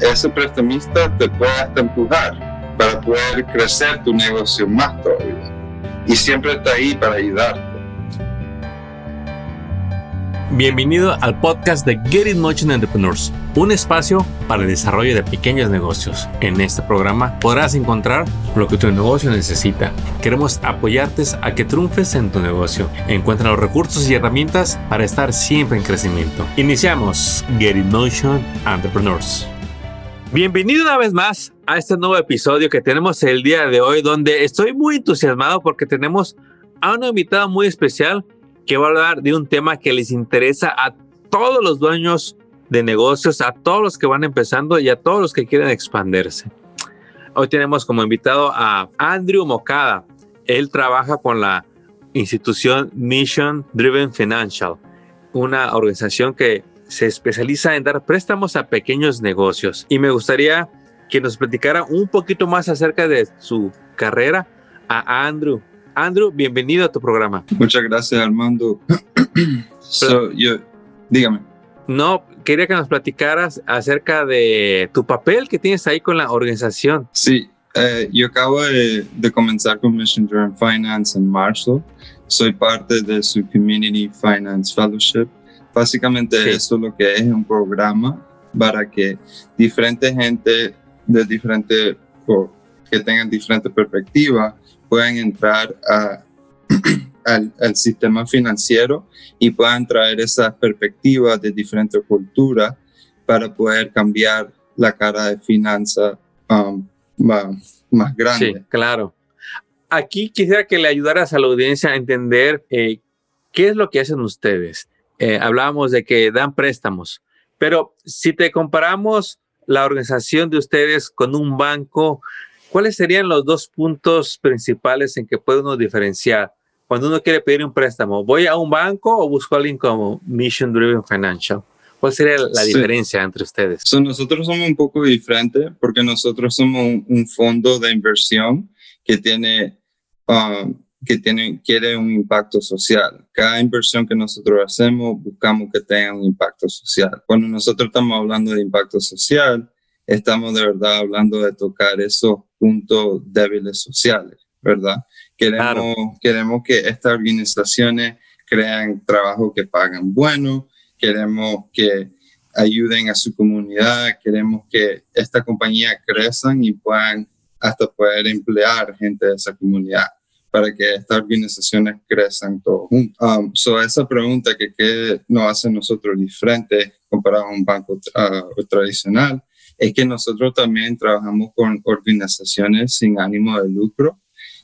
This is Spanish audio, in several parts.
ese prestamista te puede hasta empujar para poder crecer tu negocio más todavía. Y siempre está ahí para ayudarte. Bienvenido al podcast de Get It Motion Entrepreneurs, un espacio para el desarrollo de pequeños negocios. En este programa podrás encontrar lo que tu negocio necesita. Queremos apoyarte a que triunfes en tu negocio. Encuentra los recursos y herramientas para estar siempre en crecimiento. Iniciamos Get It Motion Entrepreneurs. Bienvenido una vez más a este nuevo episodio que tenemos el día de hoy, donde estoy muy entusiasmado porque tenemos a un invitado muy especial que va a hablar de un tema que les interesa a todos los dueños de negocios, a todos los que van empezando y a todos los que quieren expandirse. Hoy tenemos como invitado a Andrew Mocada. Él trabaja con la institución Mission Driven Financial, una organización que se especializa en dar préstamos a pequeños negocios. Y me gustaría que nos platicara un poquito más acerca de su carrera a Andrew. Andrew, bienvenido a tu programa. Muchas gracias, Armando. yo, dígame. No, quería que nos platicaras acerca de tu papel que tienes ahí con la organización. Sí, eh, yo acabo de, comenzar con Mission Driven Finance en marzo. Soy parte de su Community Finance Fellowship. Básicamente eso es lo que es un programa para que diferente gente de diferente o que tengan diferentes perspectivas puedan entrar al, sistema financiero y puedan traer esas perspectivas de diferentes culturas para poder cambiar la cara de finanzas um, más, más, grande. Sí, claro. Aquí quisiera que le ayudaras a la audiencia a entender eh, qué es lo que hacen ustedes. Eh, hablábamos de que dan préstamos, pero si te comparamos la organización de ustedes con un banco, ¿cuáles serían los dos puntos principales en que puede uno diferenciar? Cuando uno quiere pedir un préstamo, ¿voy a un banco o busco a alguien como Mission Driven Financial? ¿Cuál sería la diferencia entre ustedes? nosotros somos un poco diferentes porque nosotros somos un, fondo de inversión que tiene, um, que tiene, quiere un impacto social. Cada inversión que nosotros hacemos buscamos que tenga un impacto social. Cuando nosotros estamos hablando de impacto social, estamos de verdad hablando de tocar esos puntos débiles sociales, ¿verdad? Queremos, queremos que estas organizaciones crean trabajo que pagan bueno, queremos que ayuden a su comunidad, queremos que esta compañía crezcan y puedan hasta poder emplear gente de esa comunidad para que estas organizaciones crezcan todos juntos. Um, so esa pregunta que qué nos hace nosotros diferente comparado a un banco tradicional es que nosotros también trabajamos con organizaciones sin ánimo de lucro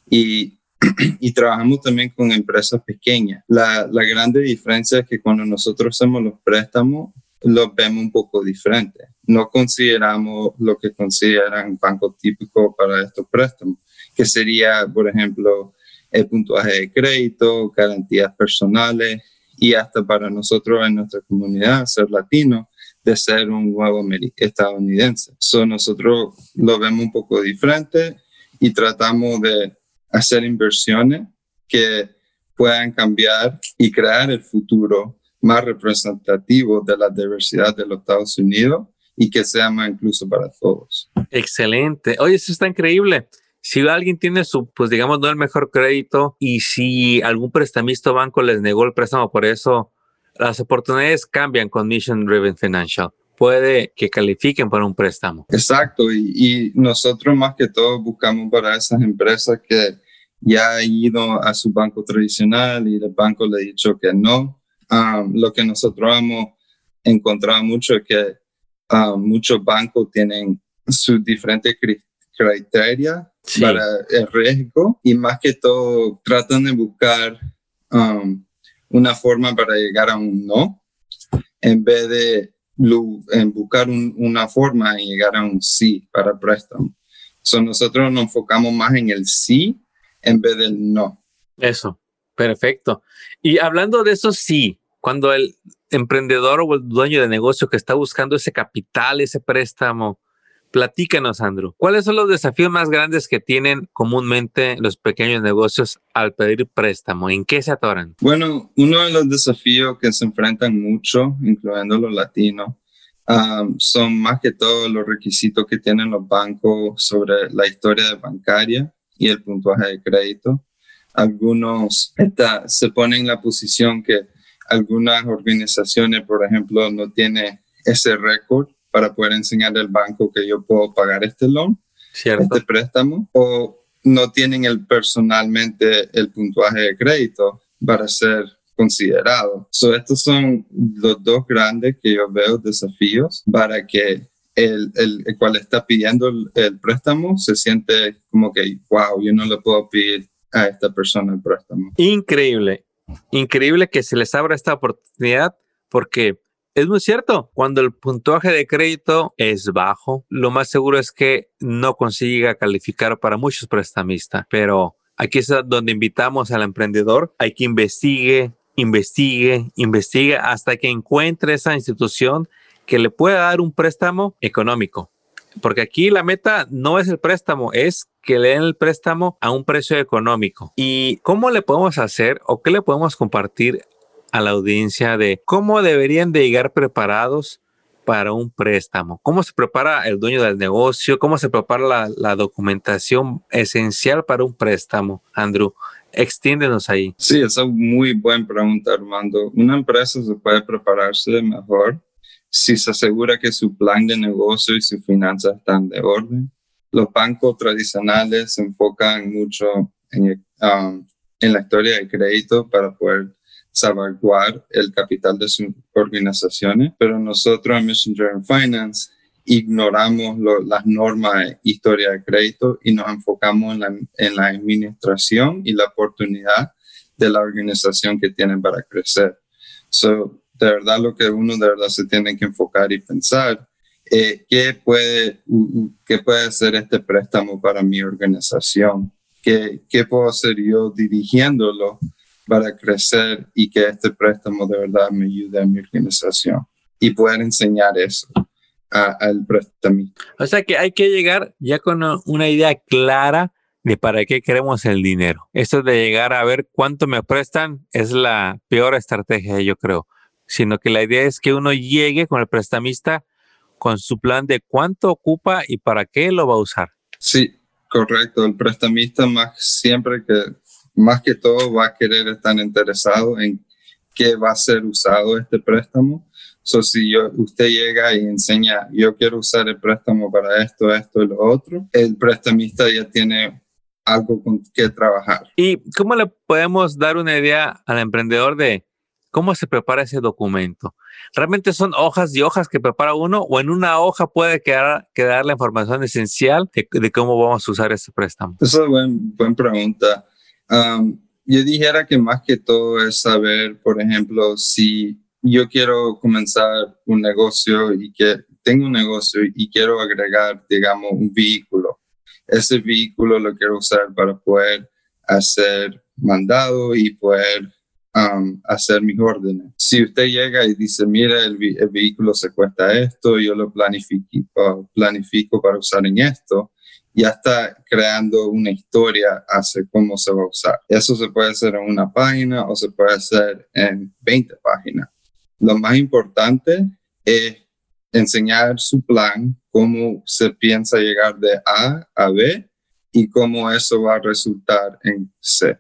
y, y trabajamos también con empresas pequeñas. La, la grande diferencia es que cuando nosotros hacemos los préstamos, los vemos un poco diferente. No consideramos lo que consideran bancos típicos para estos préstamos, que sería, por ejemplo, el puntuaje de crédito, garantías personales y hasta para nosotros en nuestra comunidad, ser latino, de ser un nuevo estadounidense. So, nosotros lo vemos un poco diferente y tratamos de hacer inversiones que puedan cambiar y crear el futuro más representativo de la diversidad de los Estados Unidos y que sea más incluso para todos. Excelente. Oye, eso está increíble. Si alguien tiene su, pues digamos, no el mejor crédito y si algún prestamista o banco les negó el préstamo por eso, las oportunidades cambian con Mission Driven Financial. Puede que califiquen para un préstamo. Exacto, y, nosotros más que todo buscamos para esas empresas que ya han ido a su banco tradicional y el banco le ha dicho que no. Um, lo que nosotros hemos encontrado mucho es que um, muchos bancos tienen sus diferentes criterios para el riesgo y más que todo tratan de buscar um, una forma para llegar a un no, en vez de en buscar una forma y llegar a un sí para préstamo. So nosotros nos enfocamos más en el sí en vez del no. Eso, perfecto. Y hablando de eso, sí, cuando el emprendedor o el dueño de negocio que está buscando ese capital, ese préstamo, Platícanos, Andrew, ¿cuáles son los desafíos más grandes que tienen comúnmente los pequeños negocios al pedir préstamo? ¿En qué se atoran? Bueno, uno de los desafíos que se enfrentan mucho, incluyendo los latinos, son más que todo los requisitos que tienen los bancos sobre la historia bancaria y el puntuaje de crédito. Algunos se ponen en la posición que algunas organizaciones, por ejemplo, no tienen ese récord para poder enseñar al banco que yo puedo pagar este loan, este préstamo, o no tienen el, personalmente el puntuaje de crédito para ser considerado. So, estos son los dos grandes que yo veo desafíos para que el, el, cual está pidiendo el, préstamo se siente como que, wow, yo no le puedo pedir a esta persona el préstamo. Increíble, increíble que se les abra esta oportunidad porque es muy cierto, cuando el puntuaje de crédito es bajo, lo más seguro es que no consiga calificar para muchos prestamistas, pero aquí es donde invitamos al emprendedor a que investigue, investigue, investigue hasta que encuentre esa institución que le pueda dar un préstamo económico. Porque aquí la meta no es el préstamo, es que le den el préstamo a un precio económico. ¿Y cómo le podemos hacer o qué le podemos compartir a la audiencia de cómo deberían de llegar preparados para un préstamo? ¿Cómo se prepara el dueño del negocio? ¿Cómo se prepara la, la documentación esencial para un préstamo, Andrew? Extiéndenos ahí. Sí, esa es muy buena pregunta, Armando. Una empresa se puede prepararse mejor si se asegura que su plan de negocio y sus finanzas están de orden. Los bancos tradicionales se enfocan mucho en, um, en la historia de crédito para poder salvaguardar el capital de sus organizaciones, pero nosotros en Messenger Finance ignoramos las normas de historia de crédito y nos enfocamos en la, en la administración y la oportunidad de la organización que tienen para crecer. So, de verdad lo que uno de verdad se tiene que enfocar y pensar eh, ¿qué, puede, ¿qué puede hacer este préstamo para mi organización? ¿Qué, ¿Qué puedo hacer yo dirigiéndolo para crecer y que este préstamo de verdad me ayude a mi organización? Y poder enseñar eso al prestamista. O sea que hay que llegar ya con una idea clara de para qué queremos el dinero. Esto de llegar a ver cuánto me prestan es la peor estrategia, yo creo. Sino que la idea es que uno llegue con el prestamista con su plan de cuánto ocupa y para qué lo va a usar. Sí, correcto. El prestamista más siempre que, más que todo va a querer estar interesado en qué va a ser usado este préstamo. So, si yo, usted llega y enseña, yo quiero usar el préstamo para esto, esto y lo otro, el prestamista ya tiene algo con que trabajar. ¿Y cómo le podemos dar una idea al emprendedor de cómo se prepara ese documento? ¿Realmente son hojas y hojas que prepara uno o en una hoja puede quedar, quedar la información esencial de, cómo vamos a usar ese préstamo? Esa es una buena pregunta. Yo dijera que más que todo es saber, por ejemplo, si yo quiero comenzar un negocio y que tengo un negocio y quiero agregar, digamos, un vehículo. Ese vehículo lo quiero usar para poder hacer mandado y poder Um, hacer mis órdenes. Si usted llega y dice, mira, el, vehículo se cuesta esto, yo lo planifico, planifico para usar en esto, ya está creando una historia hacia cómo se va a usar. Eso se puede hacer en una página o se puede hacer en 20 páginas. Lo más importante es enseñar su plan, cómo se piensa llegar de A a B y cómo eso va a resultar en C.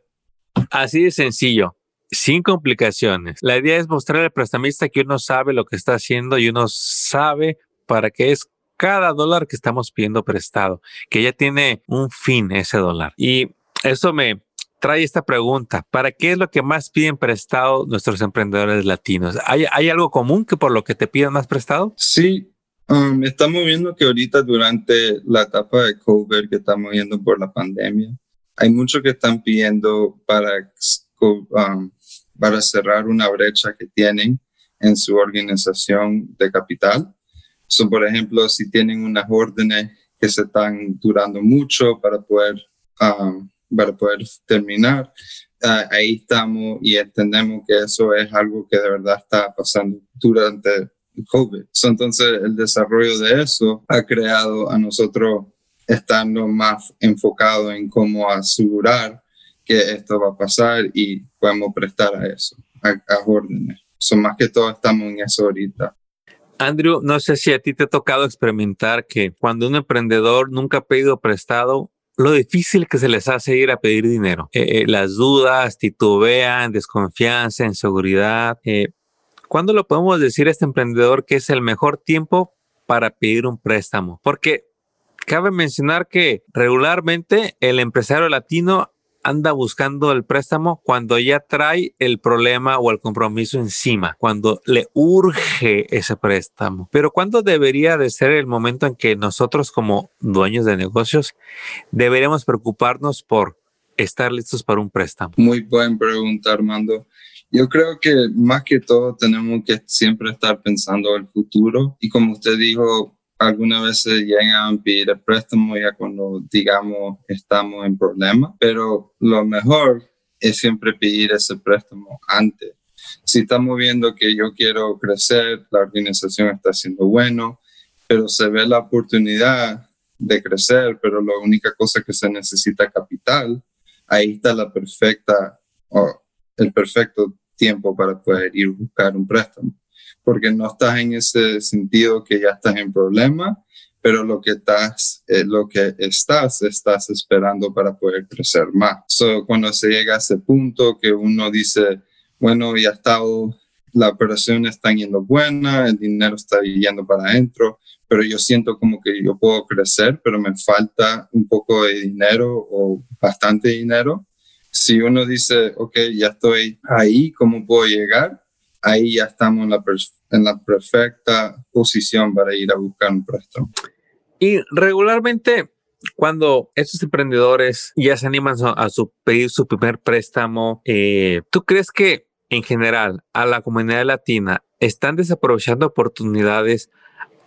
Así de sencillo sin complicaciones. La idea es mostrar al prestamista que uno sabe lo que está haciendo y uno sabe para qué es cada dólar que estamos pidiendo prestado, que ya tiene un fin ese dólar. Y eso me trae esta pregunta, ¿para qué es lo que más piden prestado nuestros emprendedores latinos? ¿Hay, hay algo común que por lo que te piden más prestado? Sí, um, estamos viendo que ahorita durante la etapa de COVID que estamos viendo por la pandemia, hay muchos que están pidiendo para um, para cerrar una brecha que tienen en su organización de capital. So, por ejemplo, si tienen unas órdenes que se están durando mucho para poder, um, para poder terminar, uh, ahí estamos y entendemos que eso es algo que de verdad está pasando durante COVID. entonces, el desarrollo de eso ha creado a nosotros estando más enfocado en cómo asegurar que esto va a pasar y podemos prestar a eso, a, órdenes. Son más que todo estamos en eso ahorita. Andrew, no sé si a ti te ha tocado experimentar que cuando un emprendedor nunca ha pedido prestado, lo difícil que se les hace ir a pedir dinero. Eh, eh, las dudas, titubean, desconfianza, inseguridad. Eh, ¿Cuándo lo podemos decir a este emprendedor que es el mejor tiempo para pedir un préstamo? Porque cabe mencionar que regularmente el empresario latino anda buscando el préstamo cuando ya trae el problema o el compromiso encima, cuando le urge ese préstamo. Pero ¿cuándo debería de ser el momento en que nosotros como dueños de negocios deberíamos preocuparnos por estar listos para un préstamo? Muy buena pregunta, Armando. Yo creo que más que todo tenemos que siempre estar pensando el futuro y como usted dijo, algunas veces llegan a pedir el préstamo ya cuando, digamos, estamos en problemas, pero lo mejor es siempre pedir ese préstamo antes. Si estamos viendo que yo quiero crecer, la organización está haciendo bueno, pero se ve la oportunidad de crecer, pero la única cosa que se necesita es capital, ahí está la perfecta, o el perfecto tiempo para poder ir buscar un préstamo porque no estás en ese sentido que ya estás en problema, pero lo que estás, eh, lo que estás, estás esperando para poder crecer más. So, cuando se llega a ese punto que uno dice, bueno, ya está, la operación está yendo buena, el dinero está yendo para adentro, pero yo siento como que yo puedo crecer, pero me falta un poco de dinero o bastante dinero. Si uno dice, ok, ya estoy ahí, ¿cómo puedo llegar? Ahí ya estamos en la, en la perfecta posición para ir a buscar un préstamo. Y regularmente, cuando estos emprendedores ya se animan a, su, pedir su primer préstamo, eh, ¿tú crees que en general a la comunidad latina están desaprovechando oportunidades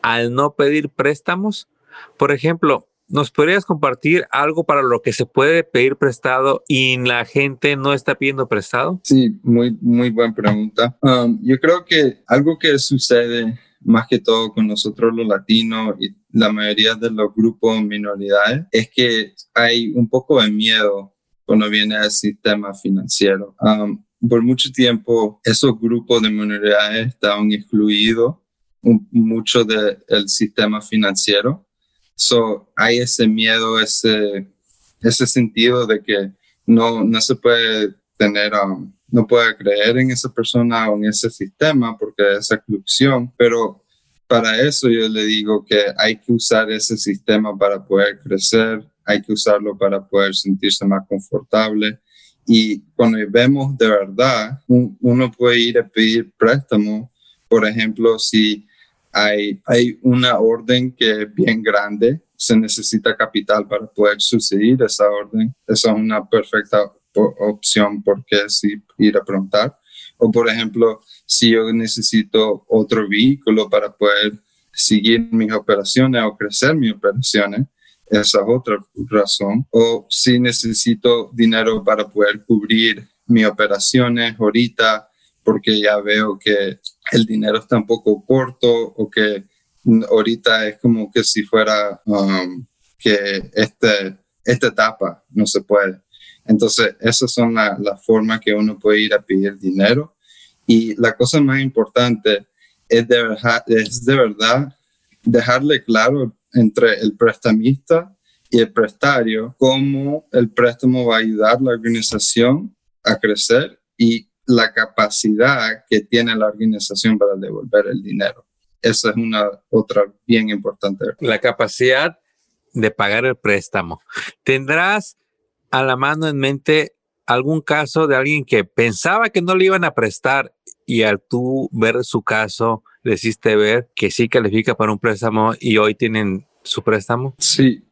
al no pedir préstamos? Por ejemplo, ¿Nos podrías compartir algo para lo que se puede pedir prestado y la gente no está pidiendo prestado? Sí, muy, muy buena pregunta. Um, yo creo que algo que sucede más que todo con nosotros los latinos y la mayoría de los grupos minoridades es que hay un poco de miedo cuando viene al sistema financiero. Um, por mucho tiempo esos grupos de minoridades estaban excluidos mucho del sistema financiero So, hay ese miedo, ese, ese sentido de que no, no se puede tener, um, no puede creer en esa persona o en ese sistema porque es exclusión, pero para eso yo le digo que hay que usar ese sistema para poder crecer, hay que usarlo para poder sentirse más confortable. Y cuando vemos de verdad, uno puede ir a pedir préstamo, por ejemplo, si hay, hay una orden que es bien grande, se necesita capital para poder suceder esa orden. Esa es una perfecta opción porque sí ir a preguntar. O por ejemplo, si yo necesito otro vehículo para poder seguir mis operaciones o crecer mis operaciones, esa es otra razón. O si necesito dinero para poder cubrir mis operaciones ahorita, porque ya veo que el dinero está un poco corto o que ahorita es como que si fuera um, que este, esta etapa no se puede. Entonces, esas son las la formas que uno puede ir a pedir dinero. Y la cosa más importante es de, es de verdad dejarle claro entre el prestamista y el prestario cómo el préstamo va a ayudar a la organización a crecer y la capacidad que tiene la organización para devolver el dinero. Esa es una otra bien importante. La capacidad de pagar el préstamo. ¿Tendrás a la mano en mente algún caso de alguien que pensaba que no le iban a prestar y al tú ver su caso, le hiciste ver que sí califica para un préstamo y hoy tienen su préstamo? Sí.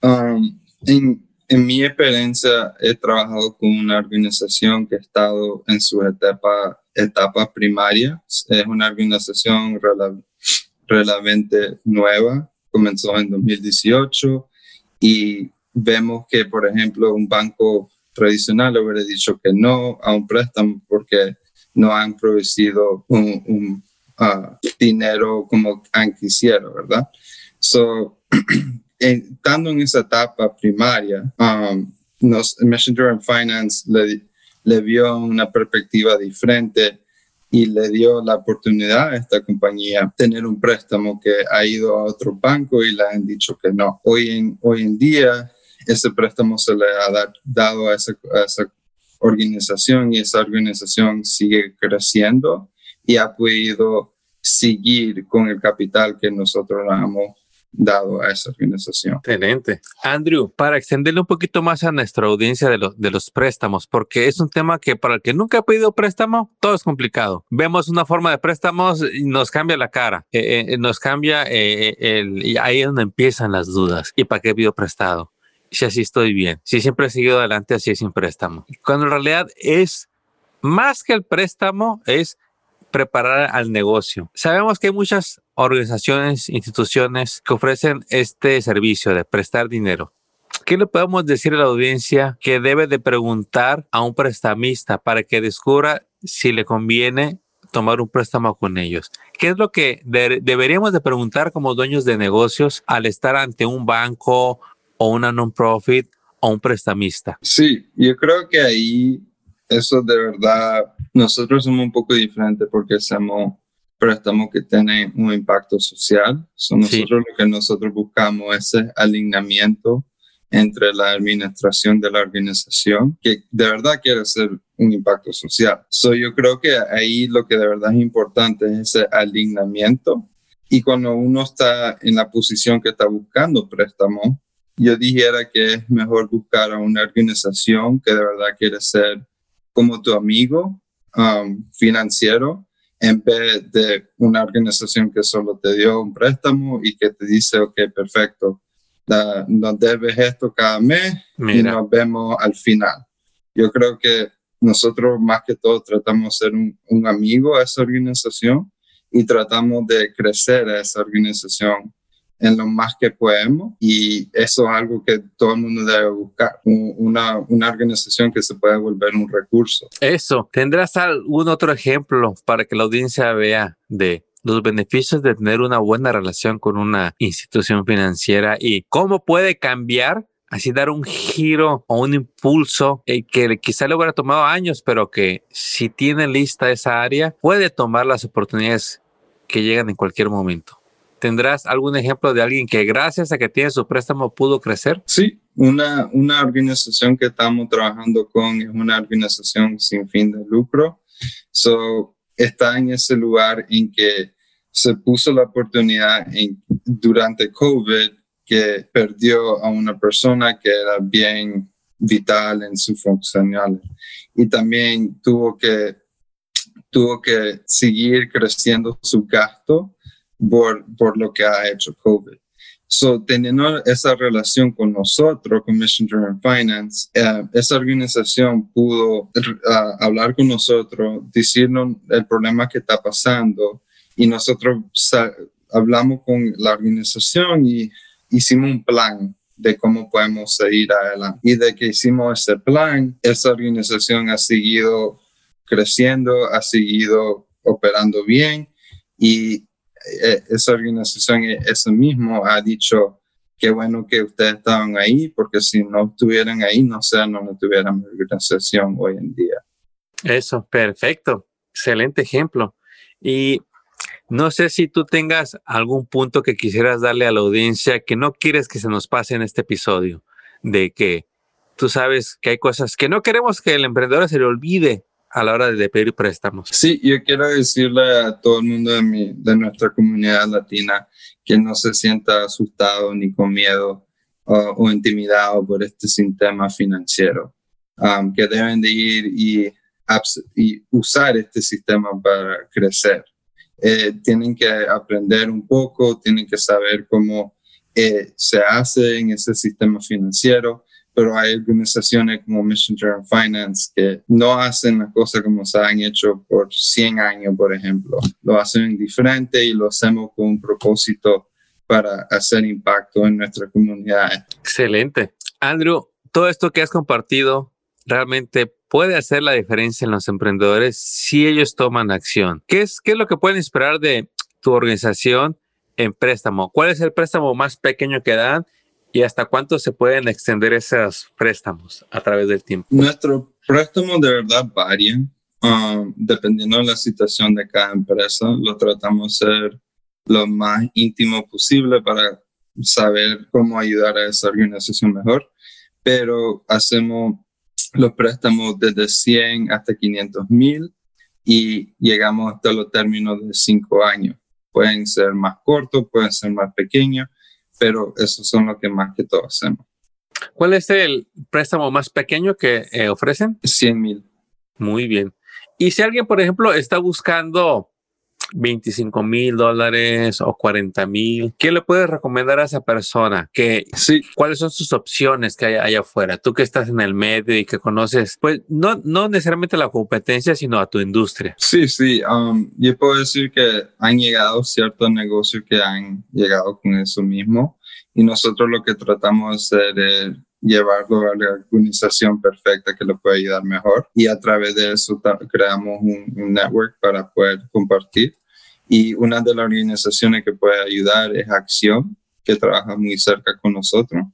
Um, en, en mi experiencia, he trabajado con una organización que ha estado en su etapa, etapa primaria. Es una organización relativamente nueva, comenzó en 2018 y vemos que, por ejemplo, un banco tradicional hubiera dicho que no a un préstamo porque no han producido un, ah, dinero como han quisiera, ¿verdad? So, estando en esa etapa primaria, um, nos, Messenger and Finance le, le vio una perspectiva diferente y le dio la oportunidad a esta compañía tener un préstamo que ha ido a otro banco y le han dicho que no. Hoy en, hoy en día ese préstamo se le ha dado a esa, a esa organización y esa organización sigue creciendo y ha podido seguir con el capital que nosotros hemos dado a esa organización. Excelente. Andrew, para extenderle un poquito más a nuestra audiencia de, de los préstamos, porque es un tema que para el que nunca ha pedido préstamo, todo es complicado. Vemos una forma de préstamos y nos cambia la cara, eh, eh, nos cambia eh, el, y ahí es donde empiezan las dudas. ¿Y para qué pido prestado? Si así estoy bien, si siempre he seguido adelante así sin préstamo. Cuando en realidad es más que el préstamo, es preparar al negocio. Sabemos que hay muchas organizaciones, instituciones que ofrecen este servicio de prestar dinero. ¿Qué le podemos decir a la audiencia que debe de preguntar a un prestamista para que descubra si le conviene tomar un préstamo con ellos? ¿Qué es lo que deberíamos de preguntar como dueños de negocios al estar ante un banco o una non-profit o un prestamista? Sí, yo creo que ahí eso de verdad, nosotros somos un poco diferentes porque hacemos préstamos que tienen un impacto social. nosotros lo que nosotros buscamos es ese alineamiento entre la administración de la organización, que de verdad quiere hacer un impacto social. So, yo creo que ahí lo que de verdad es importante es ese alineamiento. Y cuando uno está en la posición que está buscando préstamo, yo dijera que es mejor buscar a una organización que de verdad quiere ser como tu amigo um, financiero en vez de una organización que solo te dio un préstamo y que te dice, ok, perfecto, nos debes esto cada mes y nos vemos al final. Yo creo que nosotros más que todo tratamos de ser un, un amigo a esa organización y tratamos de crecer a esa organización en lo más que podemos y eso es algo que todo el mundo debe buscar, una, una organización que se pueda volver un recurso. Eso, ¿tendrás algún otro ejemplo para que la audiencia vea de los beneficios de tener una buena relación con una institución financiera y cómo puede cambiar así dar un giro o un impulso eh, que quizá le hubiera tomado años, pero que si tiene lista esa área, puede tomar las oportunidades que llegan en cualquier momento. ¿Tendrás algún ejemplo de alguien que gracias a que tiene su préstamo pudo crecer? Sí, una, una organización que estamos trabajando con es una organización sin fin de lucro. Está en ese lugar en que se puso la oportunidad durante COVID que perdió a una persona que era bien vital en su funcional y también tuvo que tuvo que seguir creciendo su gasto por, por lo que ha hecho COVID. So, teniendo esa relación con nosotros, con Mission Driven Finance, eh, esa organización pudo uh, hablar con nosotros, decirnos el problema que está pasando y nosotros hablamos con la organización y hicimos un plan de cómo podemos seguir adelante. Y de que hicimos ese plan, esa organización ha seguido creciendo, ha seguido operando bien y eh, esa organización, eh, eso mismo, ha dicho que bueno que ustedes estaban ahí, porque si no estuvieran ahí, no sé, no, tuvieran organización hoy en día. Eso, perfecto. Excelente ejemplo. Y no sé si tú tengas algún punto que quisieras darle a la audiencia que no quieres que se nos pase en este episodio, de que tú sabes que hay cosas que no queremos que el emprendedor se le olvide a la hora de pedir préstamos. Sí, yo quiero decirle a todo el mundo de, mi, de nuestra comunidad latina que no se sienta asustado ni con miedo o intimidado por este sistema financiero, um, que deben de ir y, y, usar este sistema para crecer. Eh, tienen que aprender un poco, tienen que saber cómo eh, se hace en ese sistema financiero pero hay organizaciones como Mission Driven Finance que no hacen las cosas como se han hecho por 100 años, por ejemplo. Lo hacen diferente y lo hacemos con un propósito para hacer impacto en nuestra comunidad. Excelente. Andrew, todo esto que has compartido realmente puede hacer la diferencia en los emprendedores si ellos toman acción. ¿Qué es, qué es lo que pueden esperar de tu organización en préstamo? ¿Cuál es el préstamo más pequeño que dan? ¿Y hasta cuánto se pueden extender esos préstamos a través del tiempo? Nuestros préstamos de verdad varían. um, dependiendo de la situación de cada empresa, lo tratamos de ser lo más íntimo posible para saber cómo ayudar a esa organización mejor, pero hacemos los préstamos desde 100 hasta 500 mil y llegamos hasta los términos de cinco años. Pueden ser más cortos, pueden ser más pequeños, pero esos son los que más que todo hacemos. ¿Cuál es el préstamo más pequeño que eh, ofrecen? 100 mil. Muy bien. Y si alguien, por ejemplo, está buscando 25 mil dólares o 40 mil, ¿qué le puedes recomendar a esa persona? Que, sí. ¿Cuáles son sus opciones que hay allá afuera? Tú que estás en el medio y que conoces, pues no, no necesariamente la competencia, sino a tu industria. Sí, sí. Um, yo puedo decir que han llegado ciertos negocios que han llegado con eso mismo y nosotros lo que tratamos de hacer es llevarlo a la organización perfecta que lo puede ayudar mejor y a través de eso creamos un, network para poder compartir y una de las organizaciones que puede ayudar es Acción que trabaja muy cerca con nosotros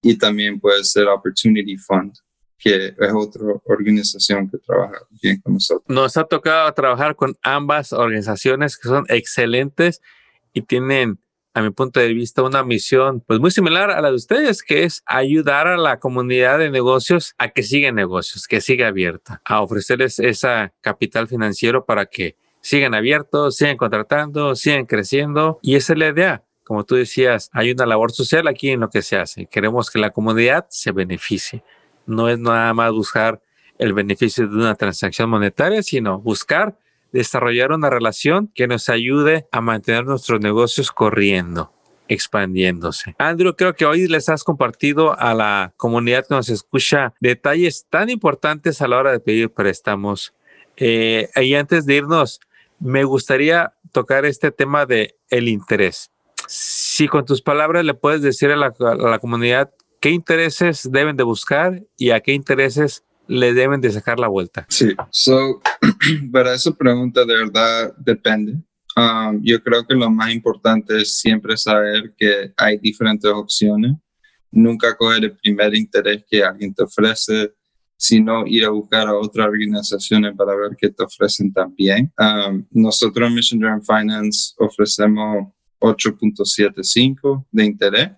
y también puede ser Opportunity Fund que es otra organización que trabaja bien con nosotros. Nos ha tocado trabajar con ambas organizaciones que son excelentes y tienen a mi punto de vista, una misión pues muy similar a la de ustedes, que es ayudar a la comunidad de negocios a que siga negocios, que siga abierta, a ofrecerles esa capital financiero para que sigan abiertos, sigan contratando, sigan creciendo. Y esa es la idea. Como tú decías, hay una labor social aquí en lo que se hace. Queremos que la comunidad se beneficie. No es nada más buscar el beneficio de una transacción monetaria, sino buscar desarrollar una relación que nos ayude a mantener nuestros negocios corriendo expandiéndose. Andrew, creo que hoy les has compartido a la comunidad que nos escucha detalles tan importantes a la hora de pedir préstamos. Eh, y antes de irnos, me gustaría tocar este tema de el interés. Si con tus palabras le puedes decir a la, comunidad qué intereses deben de buscar y a qué intereses le deben de sacar la vuelta? Sí, so, para esa pregunta de verdad depende. Um, yo creo que lo más importante es siempre saber que hay diferentes opciones. Nunca coger el primer interés que alguien te ofrece, sino ir a buscar a otras organizaciones para ver qué te ofrecen también. Um, nosotros en Mission Driven Finance ofrecemos 8.75 de interés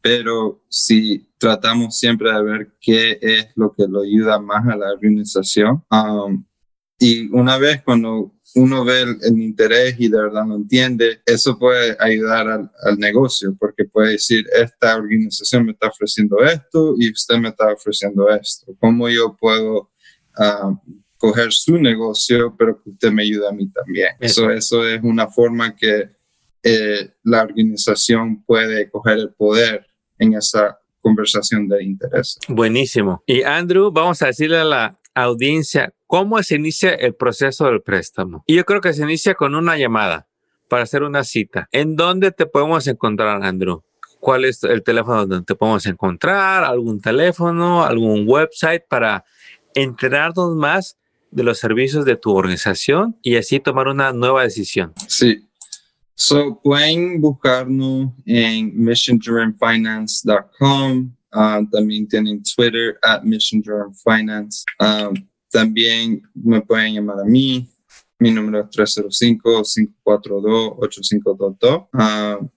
pero si tratamos siempre de ver qué es lo que lo ayuda más a la organización. Y una vez cuando uno ve el, interés y de verdad lo entiende, eso puede ayudar al, negocio, porque puede decir, esta organización me está ofreciendo esto y usted me está ofreciendo esto. ¿Cómo yo puedo um, coger su negocio, pero que usted me ayude a mí también? Eso, eso es una forma que eh, la organización puede coger el poder en esa conversación de interés. Buenísimo. Y Andrew, vamos a decirle a la audiencia cómo se inicia el proceso del préstamo. Y yo creo que se inicia con una llamada para hacer una cita. ¿En dónde te podemos encontrar, Andrew? ¿Cuál es el teléfono donde te podemos encontrar? ¿Algún teléfono? ¿Algún website para enterarnos más de los servicios de tu organización y así tomar una nueva decisión? Sí, So, pueden buscarnos en missiondrivenfinance.com. Uh, también tienen Twitter at missiondrivenfinance. Um, también me pueden llamar a mí. Mi número es 305-542-8522. Uh,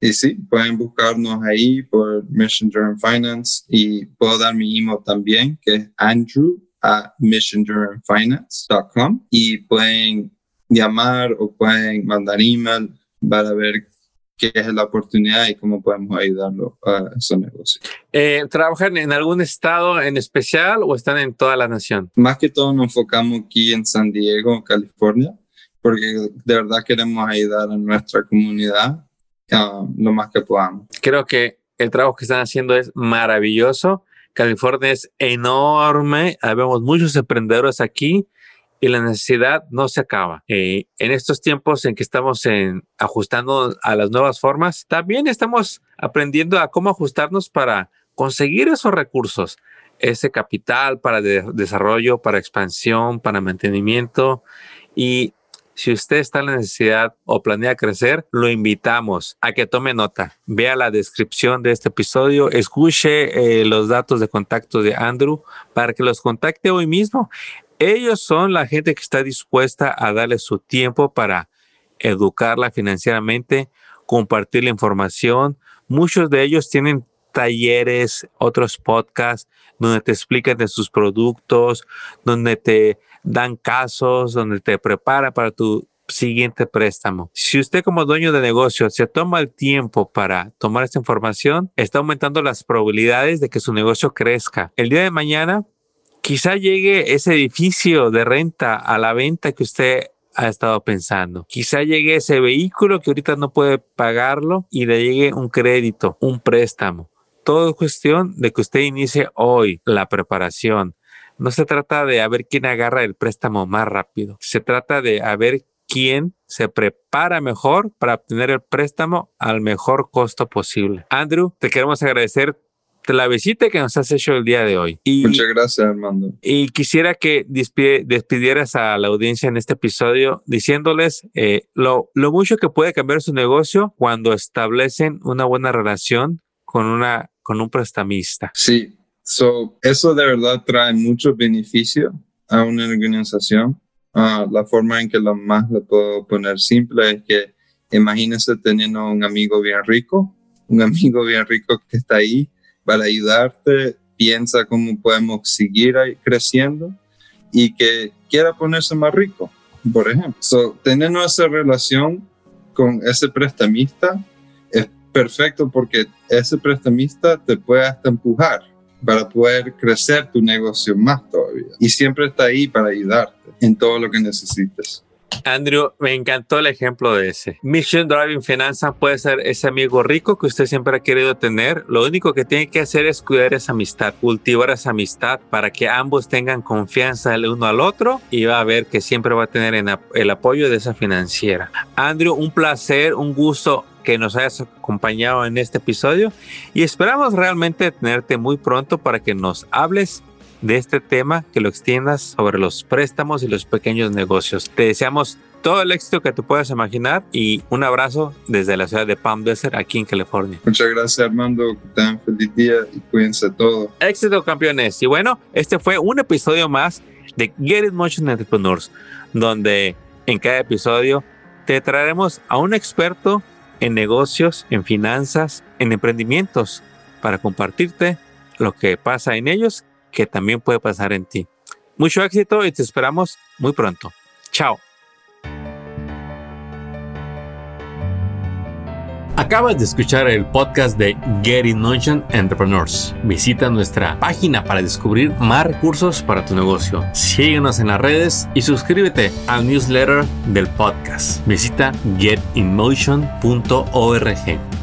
y sí, pueden buscarnos ahí por Mission Driven Finance y puedo dar mi email también, que es andrew at missiondrivenfinance.com y pueden llamar o pueden mandar email para ver qué es la oportunidad y cómo podemos ayudarlo a esos negocios. Eh, ¿Trabajan en algún estado en especial o están en toda la nación? Más que todo nos enfocamos aquí en San Diego, California, porque de verdad queremos ayudar a nuestra comunidad ah, lo más que podamos. Creo que el trabajo que están haciendo es maravilloso. California es enorme, vemos muchos emprendedores aquí y la necesidad no se acaba. Eh, en estos tiempos en que estamos en, ajustando a las nuevas formas, también estamos aprendiendo a cómo ajustarnos para conseguir esos recursos, ese capital para desarrollo, para expansión, para mantenimiento. Y si usted está en la necesidad o planea crecer, lo invitamos a que tome nota. Vea la descripción de este episodio, escuche eh, los datos de contacto de Andrew para que los contacte hoy mismo Ellos son la gente que está dispuesta a darle su tiempo para educarla financieramente, compartir la información. Muchos de ellos tienen talleres, otros podcasts donde te explican de sus productos, donde te dan casos, donde te prepara para tu siguiente préstamo. Si usted como dueño de negocio se toma el tiempo para tomar esta información, está aumentando las probabilidades de que su negocio crezca. El día de mañana, quizá llegue ese edificio de renta a la venta que usted ha estado pensando. Quizá llegue ese vehículo que ahorita no puede pagarlo y le llegue un crédito, un préstamo. Todo es cuestión de que usted inicie hoy la preparación. No se trata de a ver quién agarra el préstamo más rápido. Se trata de a ver quién se prepara mejor para obtener el préstamo al mejor costo posible. Andrew, te queremos agradecer la visita que nos has hecho el día de hoy. Y, Muchas gracias, Armando. Y quisiera que despidieras a la audiencia en este episodio diciéndoles eh, lo, lo mucho que puede cambiar su negocio cuando establecen una buena relación con, una, con un prestamista. Sí, so, eso de verdad trae mucho beneficio a una organización. Ah, la forma en que lo más lo puedo poner simple es que imagínese teniendo un amigo bien rico, un amigo bien rico que está ahí para ayudarte, piensa cómo podemos seguir creciendo y que quiera ponerse más rico, por ejemplo. So, teniendo esa relación con ese prestamista es perfecto porque ese prestamista te puede hasta empujar para poder crecer tu negocio más todavía. Y siempre está ahí para ayudarte en todo lo que necesites. Andrew, me encantó el ejemplo de ese. Mission Driving Finanza puede ser ese amigo rico que usted siempre ha querido tener. Lo único que tiene que hacer es cuidar esa amistad, cultivar esa amistad para que ambos tengan confianza el uno al otro y va a ver que siempre va a tener el apoyo de esa financiera. Andrew, un placer, un gusto que nos hayas acompañado en este episodio y esperamos realmente tenerte muy pronto para que nos hables de este tema, que lo extiendas sobre los préstamos y los pequeños negocios. Te deseamos todo el éxito que te puedas imaginar y un abrazo desde la ciudad de Palm Desert aquí en California. Muchas gracias Armando, que tengan feliz día y cuídense todos. Éxito campeones. Y bueno, este fue un episodio más de Get It Motion Entrepreneurs, donde en cada episodio te traeremos a un experto en negocios, en finanzas, en emprendimientos, para compartirte lo que pasa en ellos que también puede pasar en ti. Mucho éxito y te esperamos muy pronto. Chao. Acabas de escuchar el podcast de Getting Notion Entrepreneurs. Visita nuestra página para descubrir más recursos para tu negocio. Síguenos en las redes y suscríbete al newsletter del podcast. Visita getinmotion.org.